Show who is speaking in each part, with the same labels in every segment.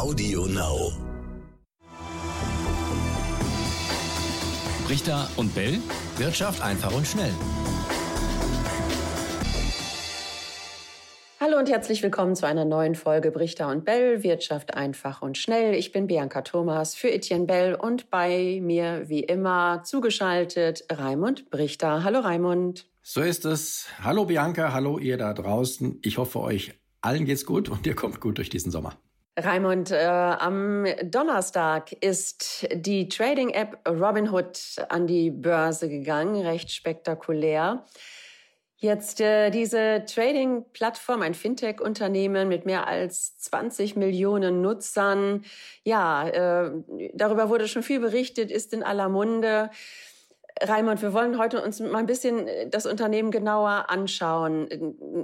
Speaker 1: Audio Now.
Speaker 2: Richter und Bell. Wirtschaft einfach und schnell.
Speaker 3: Hallo und herzlich willkommen zu einer neuen Folge Brichter und Bell, Wirtschaft einfach und schnell. Ich bin Bianca Thomas für Etienne Bell und bei mir wie immer zugeschaltet Raimund Brichter. Hallo Raimund.
Speaker 4: So ist es. Hallo Bianca, hallo ihr da draußen. Ich hoffe, euch allen geht's gut und ihr kommt gut durch diesen Sommer.
Speaker 3: Raimund, äh, am Donnerstag ist die Trading-App Robinhood an die Börse gegangen, recht spektakulär. Jetzt äh, diese Trading-Plattform, ein Fintech-Unternehmen mit mehr als 20 Millionen Nutzern. Ja, äh, darüber wurde schon viel berichtet, ist in aller Munde. Raimund, wir wollen heute uns mal ein bisschen das Unternehmen genauer anschauen.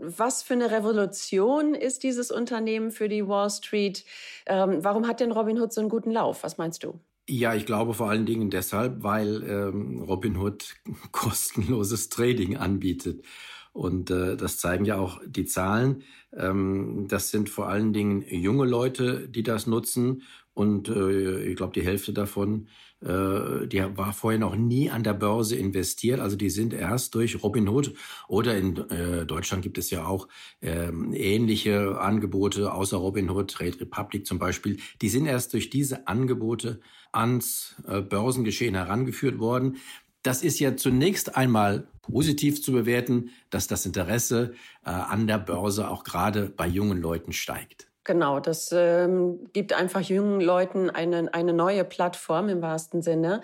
Speaker 3: Was für eine Revolution ist dieses Unternehmen für die Wall Street? Ähm, warum hat denn Robinhood so einen guten Lauf? Was meinst du?
Speaker 4: Ja, ich glaube vor allen Dingen deshalb, weil ähm, Robinhood kostenloses Trading anbietet. Und äh, das zeigen ja auch die Zahlen. Ähm, das sind vor allen Dingen junge Leute, die das nutzen. Und äh, ich glaube, die Hälfte davon, äh, die war vorher noch nie an der Börse investiert. Also die sind erst durch Robinhood oder in äh, Deutschland gibt es ja auch äh, ähnliche Angebote außer Robinhood, Trade Republic zum Beispiel. Die sind erst durch diese Angebote ans äh, Börsengeschehen herangeführt worden. Das ist ja zunächst einmal positiv zu bewerten, dass das Interesse äh, an der Börse auch gerade bei jungen Leuten steigt.
Speaker 3: Genau, das ähm, gibt einfach jungen Leuten eine, eine neue Plattform im wahrsten Sinne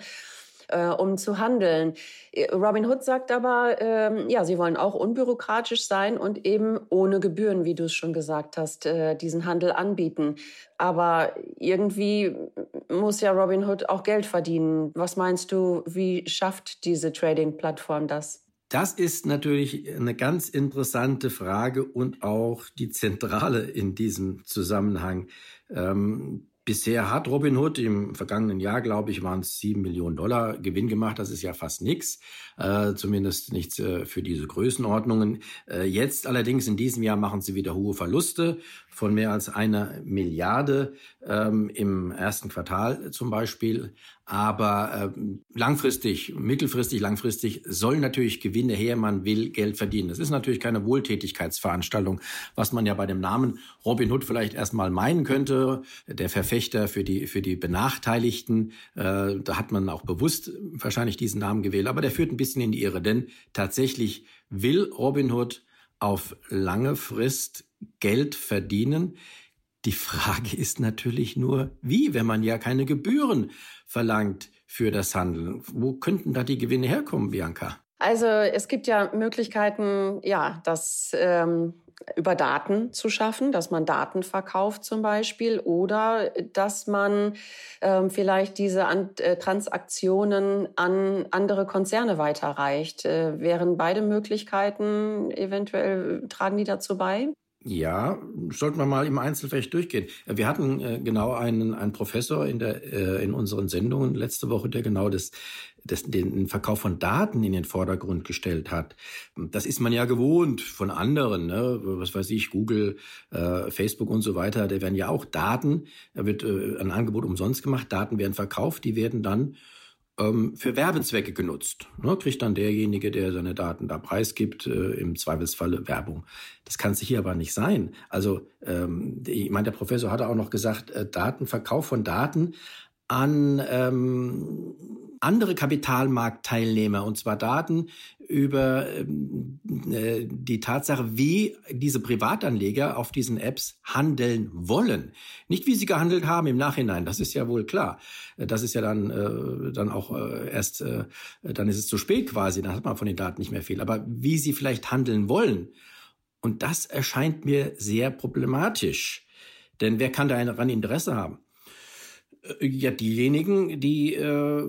Speaker 3: äh, um zu handeln. Äh, Robin Hood sagt aber, ähm, ja, sie wollen auch unbürokratisch sein und eben ohne Gebühren, wie du es schon gesagt hast, äh, diesen Handel anbieten. Aber irgendwie muss ja Robin Hood auch Geld verdienen. Was meinst du, wie schafft diese Trading-Plattform das?
Speaker 4: Das ist natürlich eine ganz interessante Frage und auch die zentrale in diesem Zusammenhang. Ähm, Bisher hat Robinhood im vergangenen Jahr, glaube ich, waren es sieben Millionen Dollar Gewinn gemacht. Das ist ja fast nichts, äh, zumindest nichts äh, für diese Größenordnungen. Äh, jetzt allerdings in diesem Jahr machen sie wieder hohe Verluste von mehr als einer Milliarde ähm, im ersten Quartal zum Beispiel. Aber äh, langfristig, mittelfristig, langfristig sollen natürlich Gewinne her. Man will Geld verdienen. Das ist natürlich keine Wohltätigkeitsveranstaltung, was man ja bei dem Namen Robin Hood vielleicht erstmal meinen könnte. Der Verfechter für die, für die Benachteiligten. Äh, da hat man auch bewusst wahrscheinlich diesen Namen gewählt. Aber der führt ein bisschen in die Irre. Denn tatsächlich will Robin Hood auf lange Frist Geld verdienen. Die Frage ist natürlich nur, wie, wenn man ja keine Gebühren verlangt für das Handeln. Wo könnten da die Gewinne herkommen, Bianca?
Speaker 3: Also es gibt ja Möglichkeiten, ja, dass ähm, über Daten zu schaffen, dass man Daten verkauft zum Beispiel oder dass man ähm, vielleicht diese an, äh, Transaktionen an andere Konzerne weiterreicht. Äh, wären beide Möglichkeiten eventuell, tragen die dazu bei?
Speaker 4: Ja, sollten wir mal im Einzelfeld durchgehen. Wir hatten äh, genau einen, einen Professor in, der, äh, in unseren Sendungen letzte Woche, der genau das, das, den Verkauf von Daten in den Vordergrund gestellt hat. Das ist man ja gewohnt von anderen, ne? was weiß ich, Google, äh, Facebook und so weiter. Da werden ja auch Daten, da wird äh, ein Angebot umsonst gemacht, Daten werden verkauft, die werden dann ähm, für Werbezwecke genutzt. Ne, kriegt dann derjenige, der seine Daten da preisgibt, äh, im Zweifelsfalle Werbung. Das kann es hier aber nicht sein. Also, ähm, ich meine, der Professor hatte auch noch gesagt, äh, Datenverkauf von Daten an ähm, andere Kapitalmarktteilnehmer, und zwar Daten über ähm, äh, die Tatsache, wie diese Privatanleger auf diesen Apps handeln wollen. Nicht wie sie gehandelt haben im Nachhinein, das ist ja wohl klar. Das ist ja dann, äh, dann auch äh, erst, äh, dann ist es zu spät quasi, dann hat man von den Daten nicht mehr viel. Aber wie sie vielleicht handeln wollen, und das erscheint mir sehr problematisch. Denn wer kann daran Interesse haben? Äh, ja, diejenigen, die äh,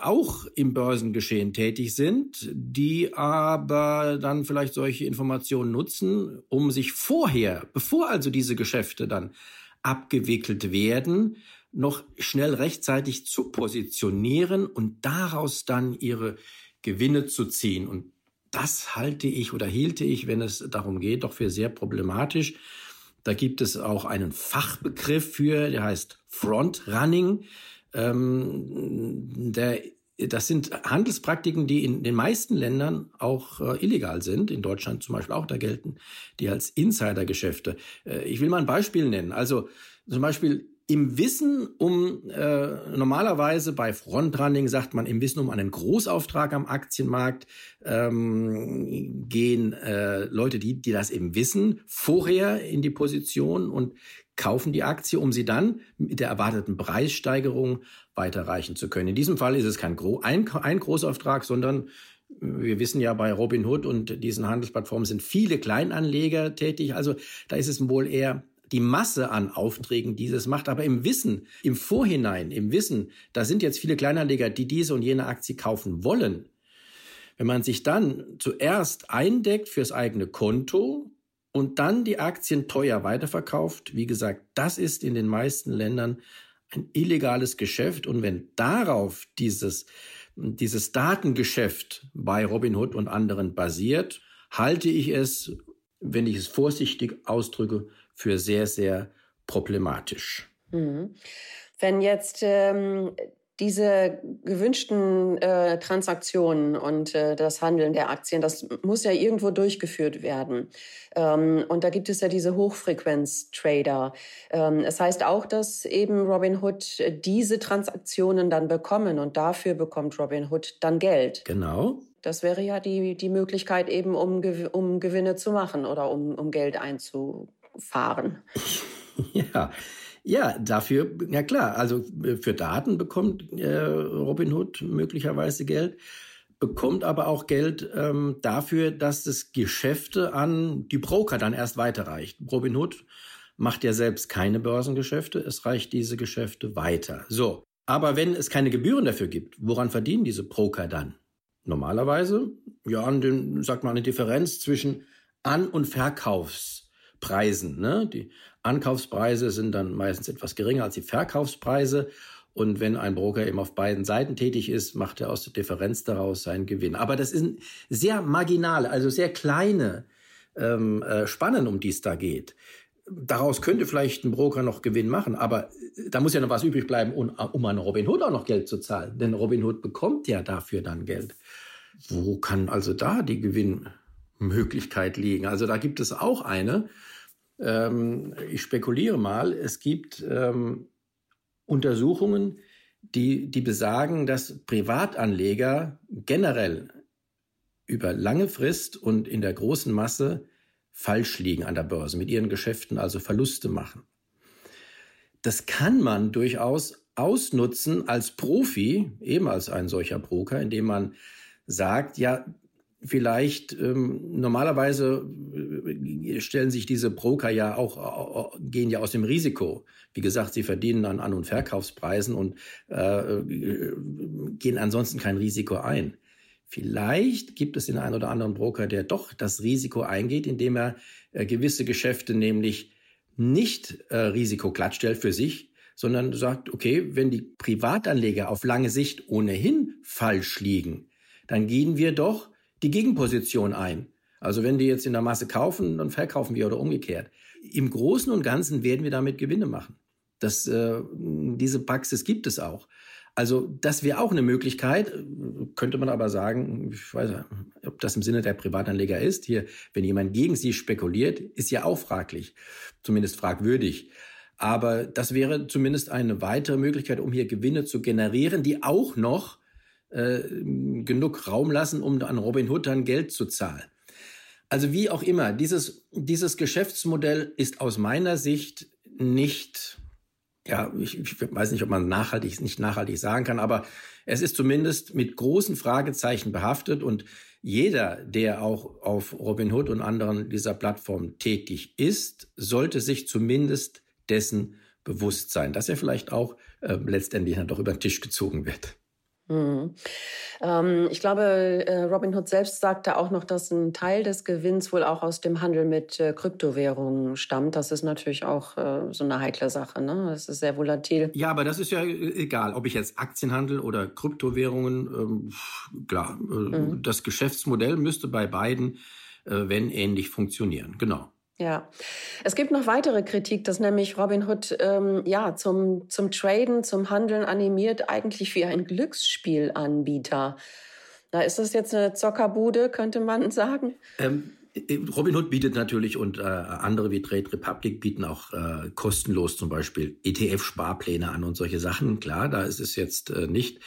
Speaker 4: auch im Börsengeschehen tätig sind, die aber dann vielleicht solche Informationen nutzen, um sich vorher, bevor also diese Geschäfte dann abgewickelt werden, noch schnell rechtzeitig zu positionieren und daraus dann ihre Gewinne zu ziehen. Und das halte ich oder hielte ich, wenn es darum geht, doch für sehr problematisch. Da gibt es auch einen Fachbegriff für, der heißt Frontrunning. Ähm, der, das sind Handelspraktiken, die in den meisten Ländern auch äh, illegal sind, in Deutschland zum Beispiel auch da gelten, die als Insidergeschäfte. Äh, ich will mal ein Beispiel nennen. Also zum Beispiel im Wissen um, äh, normalerweise bei Frontrunning sagt man im Wissen um einen Großauftrag am Aktienmarkt, ähm, gehen äh, Leute, die, die das eben wissen, vorher in die Position und kaufen die Aktie, um sie dann mit der erwarteten Preissteigerung weiterreichen zu können. In diesem Fall ist es kein Gro ein, ein Großauftrag, sondern wir wissen ja, bei Robinhood und diesen Handelsplattformen sind viele Kleinanleger tätig. Also da ist es wohl eher die Masse an Aufträgen dieses macht, aber im Wissen, im Vorhinein, im Wissen, da sind jetzt viele Kleinanleger, die diese und jene Aktie kaufen wollen. Wenn man sich dann zuerst eindeckt fürs eigene Konto und dann die Aktien teuer weiterverkauft, wie gesagt, das ist in den meisten Ländern ein illegales Geschäft und wenn darauf dieses dieses Datengeschäft bei Robinhood und anderen basiert, halte ich es, wenn ich es vorsichtig ausdrücke, für sehr, sehr problematisch.
Speaker 3: Mhm. Wenn jetzt ähm, diese gewünschten äh, Transaktionen und äh, das Handeln der Aktien, das muss ja irgendwo durchgeführt werden. Ähm, und da gibt es ja diese Hochfrequenz-Trader. Ähm, es heißt auch, dass eben Robinhood diese Transaktionen dann bekommen und dafür bekommt Robinhood dann Geld.
Speaker 4: Genau.
Speaker 3: Das wäre ja die, die Möglichkeit eben, um, um Gewinne zu machen oder um, um Geld einzu, fahren.
Speaker 4: Ja, ja, dafür, ja klar, also äh, für Daten bekommt äh, Robinhood möglicherweise Geld, bekommt aber auch Geld ähm, dafür, dass es Geschäfte an die Broker dann erst weiterreicht. Robinhood macht ja selbst keine Börsengeschäfte, es reicht diese Geschäfte weiter. So, aber wenn es keine Gebühren dafür gibt, woran verdienen diese Broker dann? Normalerweise, ja, an den, sagt man, eine Differenz zwischen An- und Verkaufs Preisen. Ne? Die Ankaufspreise sind dann meistens etwas geringer als die Verkaufspreise. Und wenn ein Broker eben auf beiden Seiten tätig ist, macht er aus der Differenz daraus seinen Gewinn. Aber das sind sehr marginale, also sehr kleine ähm, äh, Spannen, um die es da geht. Daraus könnte vielleicht ein Broker noch Gewinn machen, aber äh, da muss ja noch was übrig bleiben, um, um an Robinhood auch noch Geld zu zahlen. Denn Robinhood bekommt ja dafür dann Geld. Wo kann also da die Gewinnmöglichkeit liegen? Also da gibt es auch eine, ähm, ich spekuliere mal, es gibt ähm, Untersuchungen, die, die besagen, dass Privatanleger generell über lange Frist und in der großen Masse falsch liegen an der Börse, mit ihren Geschäften also Verluste machen. Das kann man durchaus ausnutzen als Profi, eben als ein solcher Broker, indem man sagt, ja, vielleicht ähm, normalerweise äh, stellen sich diese Broker ja auch, äh, gehen ja aus dem Risiko. Wie gesagt, sie verdienen an An- und Verkaufspreisen und äh, gehen ansonsten kein Risiko ein. Vielleicht gibt es den einen oder anderen Broker, der doch das Risiko eingeht, indem er äh, gewisse Geschäfte nämlich nicht äh, Risiko glattstellt für sich, sondern sagt, okay, wenn die Privatanleger auf lange Sicht ohnehin falsch liegen, dann gehen wir doch die Gegenposition ein. Also wenn die jetzt in der Masse kaufen, dann verkaufen wir oder umgekehrt. Im Großen und Ganzen werden wir damit Gewinne machen. Das, äh, diese Praxis gibt es auch. Also das wäre auch eine Möglichkeit, könnte man aber sagen, ich weiß nicht, ob das im Sinne der Privatanleger ist. Hier, wenn jemand gegen sie spekuliert, ist ja auch fraglich, zumindest fragwürdig. Aber das wäre zumindest eine weitere Möglichkeit, um hier Gewinne zu generieren, die auch noch äh, genug Raum lassen, um an Robin Hood dann Geld zu zahlen. Also wie auch immer, dieses, dieses Geschäftsmodell ist aus meiner Sicht nicht, ja, ich, ich weiß nicht, ob man nachhaltig, nicht nachhaltig sagen kann, aber es ist zumindest mit großen Fragezeichen behaftet und jeder, der auch auf Robinhood und anderen dieser Plattformen tätig ist, sollte sich zumindest dessen bewusst sein, dass er vielleicht auch äh, letztendlich dann doch über den Tisch gezogen wird.
Speaker 3: Mhm. Ähm, ich glaube, äh, Robin Hood selbst sagte auch noch, dass ein Teil des Gewinns wohl auch aus dem Handel mit äh, Kryptowährungen stammt. Das ist natürlich auch äh, so eine heikle Sache. Ne? Das ist sehr volatil.
Speaker 4: Ja, aber das ist ja äh, egal, ob ich jetzt Aktienhandel oder Kryptowährungen. Ähm, klar, äh, mhm. das Geschäftsmodell müsste bei beiden, äh, wenn ähnlich, funktionieren. Genau.
Speaker 3: Ja, es gibt noch weitere Kritik, dass nämlich Robinhood ähm, ja zum zum Traden, zum Handeln animiert, eigentlich wie ein Glücksspielanbieter. Da ist das jetzt eine Zockerbude, könnte man sagen.
Speaker 4: Ähm Robinhood bietet natürlich und äh, andere wie Trade Republic bieten auch äh, kostenlos zum Beispiel ETF-Sparpläne an und solche Sachen. Klar, da ist es jetzt äh, nicht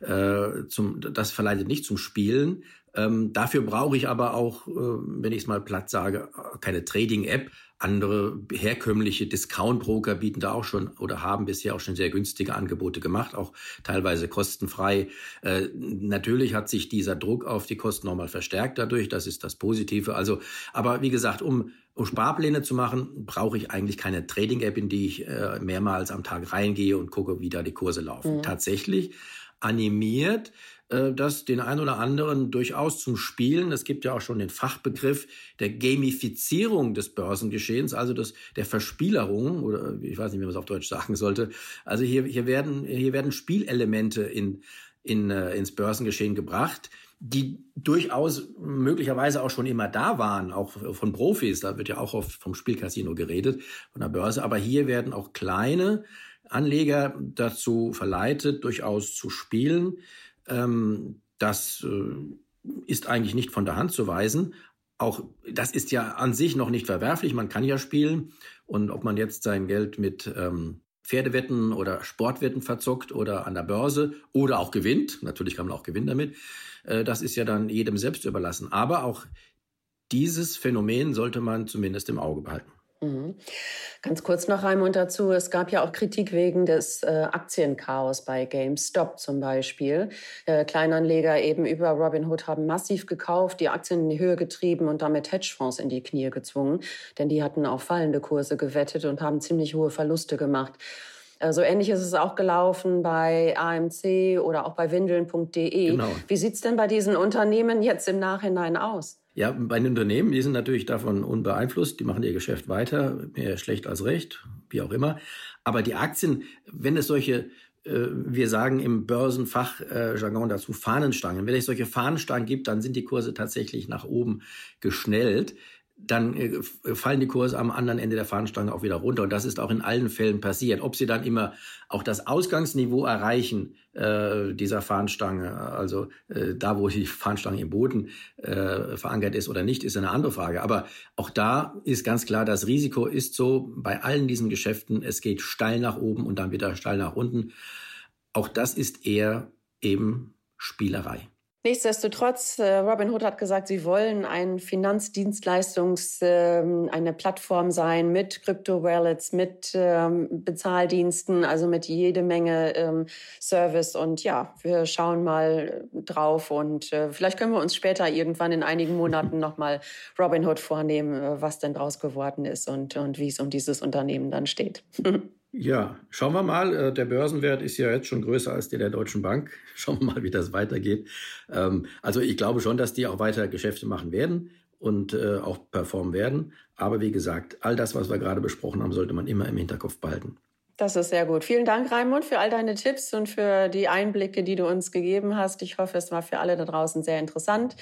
Speaker 4: äh, zum, das verleitet nicht zum Spielen. Ähm, dafür brauche ich aber auch, äh, wenn ich es mal platt sage, keine Trading-App, andere herkömmliche Discount-Broker bieten da auch schon oder haben bisher auch schon sehr günstige Angebote gemacht, auch teilweise kostenfrei. Äh, natürlich hat sich dieser Druck auf die Kosten nochmal verstärkt dadurch. Das ist das Positive. Also, aber wie gesagt, um, um Sparpläne zu machen, brauche ich eigentlich keine Trading-App, in die ich äh, mehrmals am Tag reingehe und gucke, wie da die Kurse laufen. Mhm. Tatsächlich animiert äh, das den einen oder anderen durchaus zum Spielen. Es gibt ja auch schon den Fachbegriff der Gamifizierung des Börsengeschehens, also des, der Verspielerung, oder ich weiß nicht, wie man es auf Deutsch sagen sollte. Also hier, hier, werden, hier werden Spielelemente in, in, äh, ins Börsengeschehen gebracht, die durchaus möglicherweise auch schon immer da waren, auch von Profis. Da wird ja auch oft vom Spielcasino geredet, von der Börse. Aber hier werden auch kleine Anleger dazu verleitet, durchaus zu spielen. Ähm, das äh, ist eigentlich nicht von der Hand zu weisen. Auch das ist ja an sich noch nicht verwerflich. Man kann ja spielen. Und ob man jetzt sein Geld mit ähm, Pferdewetten oder Sportwetten verzockt oder an der Börse oder auch gewinnt, natürlich kann man auch gewinnen damit, äh, das ist ja dann jedem selbst überlassen. Aber auch dieses Phänomen sollte man zumindest im Auge behalten.
Speaker 3: Mhm. Ganz kurz noch, Raimund, dazu. Es gab ja auch Kritik wegen des äh, Aktienchaos bei GameStop zum Beispiel. Äh, Kleinanleger eben über Robinhood haben massiv gekauft, die Aktien in die Höhe getrieben und damit Hedgefonds in die Knie gezwungen. Denn die hatten auf fallende Kurse gewettet und haben ziemlich hohe Verluste gemacht. Äh, so ähnlich ist es auch gelaufen bei AMC oder auch bei windeln.de. Genau. Wie sieht's denn bei diesen Unternehmen jetzt im Nachhinein aus?
Speaker 4: Ja, bei den Unternehmen, die sind natürlich davon unbeeinflusst, die machen ihr Geschäft weiter, mehr schlecht als recht, wie auch immer. Aber die Aktien, wenn es solche, äh, wir sagen im Börsenfachjargon äh, dazu Fahnenstangen, wenn es solche Fahnenstangen gibt, dann sind die Kurse tatsächlich nach oben geschnellt dann äh, fallen die Kurse am anderen Ende der Fahnenstange auch wieder runter. Und das ist auch in allen Fällen passiert. Ob sie dann immer auch das Ausgangsniveau erreichen äh, dieser Fahnenstange, also äh, da, wo die Fahnenstange im Boden äh, verankert ist oder nicht, ist eine andere Frage. Aber auch da ist ganz klar, das Risiko ist so bei allen diesen Geschäften, es geht steil nach oben und dann wieder steil nach unten. Auch das ist eher eben Spielerei.
Speaker 3: Nichtsdestotrotz, äh, Robin Hood hat gesagt, sie wollen ein Finanzdienstleistungs, ähm, eine Plattform sein mit Crypto-Wallets, mit ähm, Bezahldiensten, also mit jede Menge ähm, Service. Und ja, wir schauen mal drauf und äh, vielleicht können wir uns später irgendwann in einigen Monaten nochmal Robin Hood vornehmen, äh, was denn draus geworden ist und, und wie es um dieses Unternehmen dann steht.
Speaker 4: Ja, schauen wir mal. Äh, der Börsenwert ist ja jetzt schon größer als der der Deutschen Bank. Schauen wir mal, wie das weitergeht. Ähm, also ich glaube schon, dass die auch weiter Geschäfte machen werden und äh, auch performen werden. Aber wie gesagt, all das, was wir gerade besprochen haben, sollte man immer im Hinterkopf behalten.
Speaker 3: Das ist sehr gut. Vielen Dank, Raimund, für all deine Tipps und für die Einblicke, die du uns gegeben hast. Ich hoffe, es war für alle da draußen sehr interessant.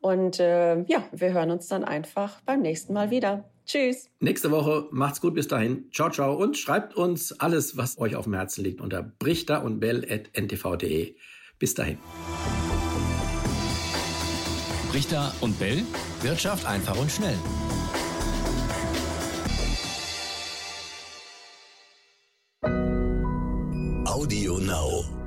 Speaker 3: Und äh, ja, wir hören uns dann einfach beim nächsten Mal wieder. Tschüss.
Speaker 4: Nächste Woche macht's gut bis dahin. Ciao, ciao und schreibt uns alles, was euch auf dem Herzen liegt unter brichter und bell.ntv.de. Bis dahin.
Speaker 2: Brichter und Bell. Wirtschaft einfach und schnell.
Speaker 1: Audio Now.